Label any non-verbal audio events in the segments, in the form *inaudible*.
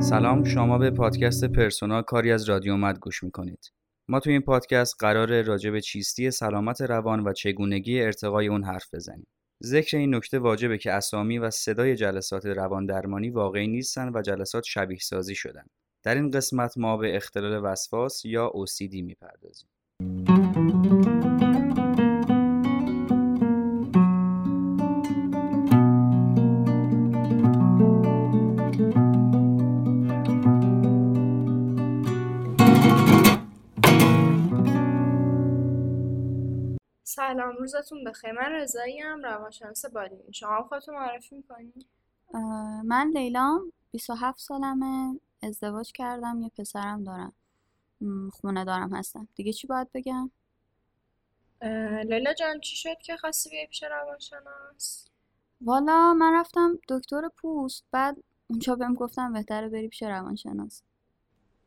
سلام شما به پادکست پرسونا کاری از رادیو مد گوش می‌کنید. ما تو این پادکست قرار راجع به چیستی سلامت روان و چگونگی ارتقای اون حرف بزنیم. ذکر این نکته واجبه که اسامی و صدای جلسات روان درمانی واقعی نیستن و جلسات شبیه سازی شدن. در این قسمت ما به اختلال وسواس یا OCD می‌پردازیم. سلام روزتون بخیر. من رضایی ام روانشناس بالینی شما خودتون معرفی می‌کنید من لیلام 27 سالمه. ازدواج کردم یه پسرم دارم. خونه دارم هستم. دیگه چی باید بگم؟ لیلا جان چی شد که خواستی بیای پیش روانشناس؟ والا من رفتم دکتر پوست بعد اونجا بهم گفتم بهتره بری پیش روانشناس.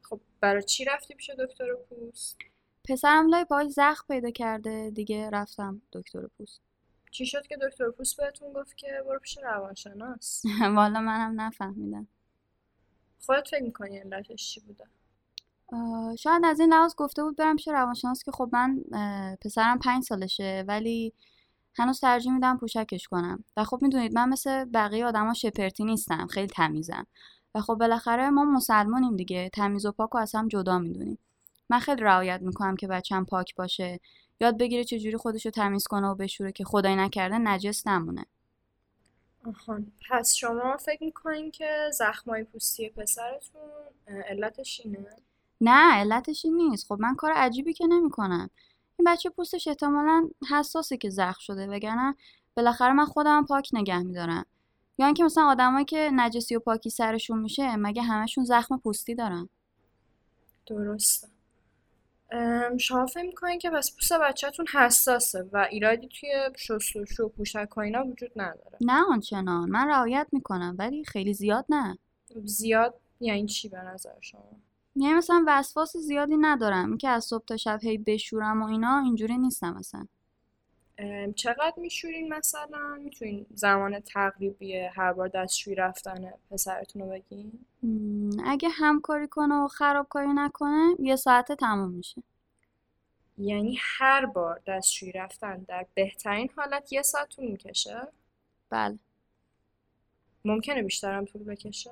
خب برای چی رفتی پیش دکتر پوست؟ پسرم لای پاش زخم پیدا کرده دیگه رفتم دکتر پوست. چی شد که دکتر پوست بهتون گفت که برو پیش روانشناس؟ *laughs* والا منم نفهمیدم. خودت فکر می‌کنی علتش چی بوده؟ شاید از این لحاظ گفته بود برم پیش روانشناس که خب من پسرم پنج سالشه ولی هنوز ترجیح میدم پوشکش کنم. و خب می‌دونید من مثل بقیه آدما شپرتی نیستم خیلی تمیزم. و خب بالاخره ما مسلمانیم دیگه تمیز و پاک و از هم جدا می‌دونیم. من خیلی رعایت می‌کنم که بچم پاک باشه. یاد بگیره چجوری خودش رو تمیز کنه و بشوره که خدای نکرده نجس نمونه. آهان پس شما فکر می‌کنین که زخمای پوستی پسرتون علتش اینه؟ نه علتش این نیست. خب من کار عجیبی که نمی‌کنم. این بچه پوستش احتمالا حساسه که زخم شده وگرنه بالاخره من خودم پاک نگه میدارم. یا اینکه مثلا آدمایی که نجسی و پاکی سرشون میشه مگه همشون زخم پوستی دارن؟ درسته. شما فکر می‌کنین که پس پوست بچهتون حساسه و ایرادی توی شستشو و پوشک و اینا وجود نداره؟ نه آنچنان. من رعایت می‌کنم ولی خیلی زیاد نه. زیاد؟ یعنی چی به نظر شما؟ یعنی مثلا وسواس زیادی ندارم. که از صبح تا شب هی بشورم و اینا اینجوری نیستم مثلا. چقدر میشورین مثلا؟ می‌تونین زمان تقریبی هر بار دستشویی رفتن پسرتون رو بگین؟ اگه همکاری کنه و خرابکاری نکنه یه ساعته تموم میشه. یعنی هر بار دستشویی رفتن در بهترین حالت یه ساعت طول می‌کشه؟ بله. ممکنه بیشترم طول بکشه؟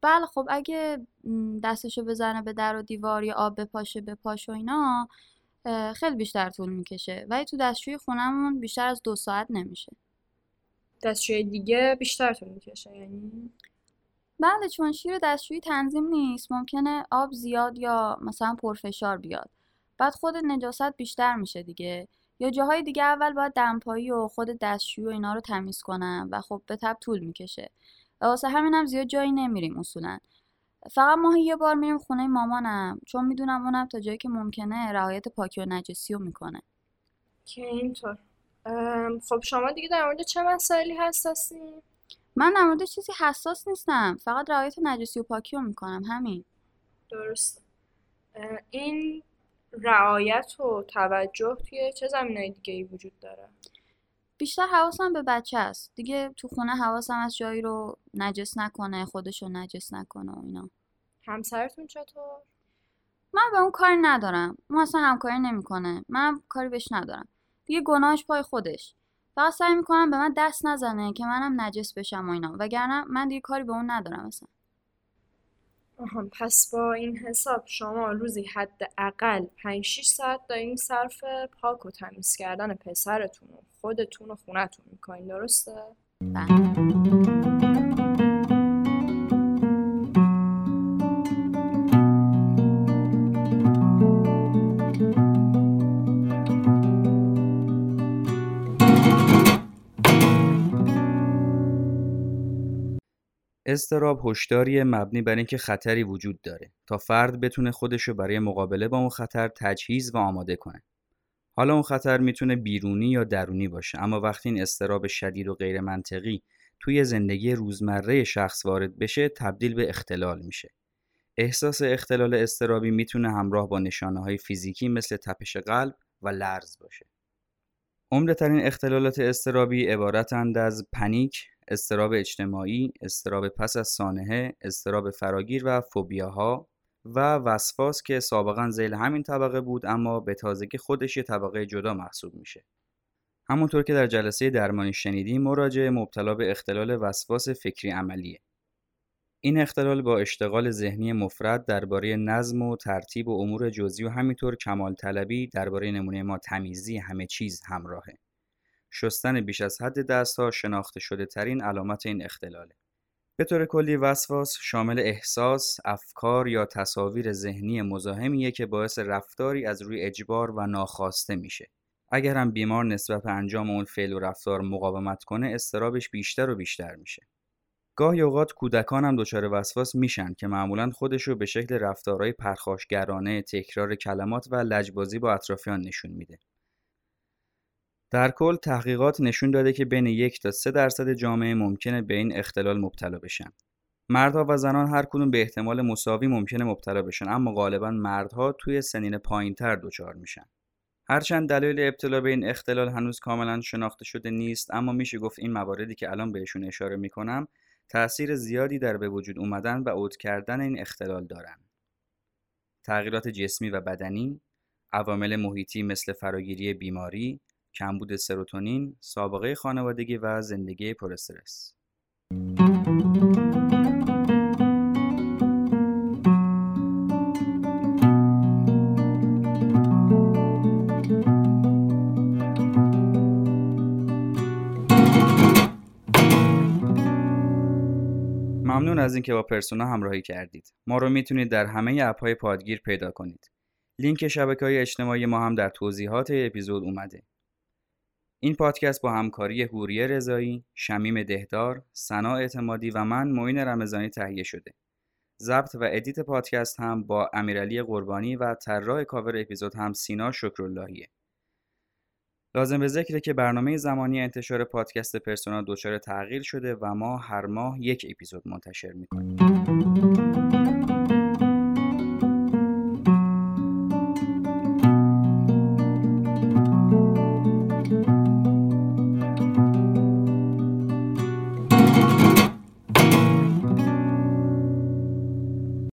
بله خب اگه دستشو بزنه به در و دیوار یا آب بپاشه به پاش و اینا خیلی بیشتر طول می‌کشه. ولی تو دستشوی خونمون بیشتر از دو ساعت نمیشه. دستشوی دیگه بیشتر طول می‌کشه یعنی؟ بله چون شیر دستشویی تنظیم نیست. ممکنه آب زیاد یا مثلا پرفشار بیاد. بعد خود نجاست بیشتر میشه دیگه. یا جاهای دیگه اول باید دمپایی و خود دستشویی و اینا رو تمیز کنم و خب به تب طول می‌کشه. واسه همینم زیاد جایی نمیریم اصولا. فقط ماهی یه بار میریم خونه مامانم چون می‌دونم اونم تا جایی که ممکنه رعایت پاکی و نجسی رو می‌کنه. که اینطور. خب شما دیگه در مورد چه مسائلی حساسی؟ من در مورد چیزی حساس نیستم. فقط رعایت نجسی و پاکی رو می‌کنم همین. درست این رعایت و توجه توی چه زمینهای دیگه ای وجود داره؟ بیشتر حواسم به بچه است. دیگه تو خونه حواسم از جایی رو نجس نکنه خودش رو نجس نکنه و اینا. همسرتون چطور؟ من به اون کاری ندارم. اون اصلا همکاری نمی‌کنه. من کاری بهش ندارم. دیگه گناهش پای خودش. فقط سعی می‌کنم به من دست نزنه که منم نجس بشم و اینا. وگرنه من دیگه کاری به اون ندارم اصلا. آها پس با این حساب شما روزی حداقل 5 6 ساعت دارین صرف پاک و تمیز کردن پسرتون و خودتون و خونتون می‌کنین درسته؟ بله اضطراب هشداری مبنی بر اینکه خطری وجود داره تا فرد بتونه خودش رو برای مقابله با اون خطر تجهیز و آماده کنه. حالا اون خطر می‌تونه بیرونی یا درونی باشه اما وقتی این استراب شدید و غیر منطقی توی زندگی روزمره شخص وارد بشه تبدیل به اختلال میشه. احساس اختلال استرابی می‌تونه همراه با نشانه های فیزیکی مثل تپش قلب و لرز باشه. عمدهترین اختلالات استرابی عبارتند از پنیک، استراب اجتماعی، استراب پس از سانحه، استراب فراگیر و فوبیاها و وسواس که سابقا زیل همین طبقه بود اما به تازگی خودش یه طبقه جدا محسوب میشه. همونطور که در جلسه درمانی شنیدیم مراجع مبتلا به اختلال وسواس فکری عملیه. این اختلال با اشتغال ذهنی مفرد درباره نظم و ترتیب و امور جزئی و همینطور کمال طلبی درباره نمونه ما تمیزی همه چیز همراهه. شستن بیش از حد دستها شناخته شده ترین علامت این اختلاله. به طور کلی وسواس شامل احساس، افکار یا تصاویر ذهنی مزاحمیه که باعث رفتاری از روی اجبار و ناخواسته میشه. اگر هم بیمار نسبت به انجام اون فعل و رفتار مقاومت کنه استرابش بیشتر و بیشتر میشه. گاهی اوقات کودکان هم دچار وسواس میشن که معمولا خودش رو به شکل رفتارهای پرخاشگرانه، تکرار کلمات و لجبازی با اطرافیان نشون میده. در کل تحقیقات نشون داده که بین یک تا سه درصد جامعه ممکنه به این اختلال مبتلا بشن. مردها و زنان هر کدوم به احتمال مساوی ممکنه مبتلا بشن اما غالبا مردها توی سنین پایینتر دچار میشن. هرچند دلیل ابتلا به این اختلال هنوز کاملا شناخته شده نیست اما میشه گفت این مواردی که الان بهشون اشاره می‌کنم تأثیر زیادی در به وجود اومدن و عود کردن این اختلال دارند. تغییرات جسمی و بدنی، عوامل محیطی مثل فراگیری بیماری، کمبود سروتونین، سابقه خانوادگی و زندگی پر استرس. ممنون از اینکه با پرسونا همراهی کردید. ما رو می‌تونید در همه اپهای پادگیر پیدا کنید. لینک شبکه های اجتماعی ما هم در توضیحات اپیزود اومده. این پادکست با همکاری حوریه رضایی، شمیم دهدار، سنا اعتمادی و من معین رمضانی تهیه شده. ضبط و ادیت پادکست هم با امیرعلی قربانی و طراح کاور اپیزود هم سینا شکراللهیه. لازم به ذکره که برنامه زمانی انتشار پادکست پرسونا دچار تغییر شده و ما هر ماه یک اپیزود منتشر می‌کنیم.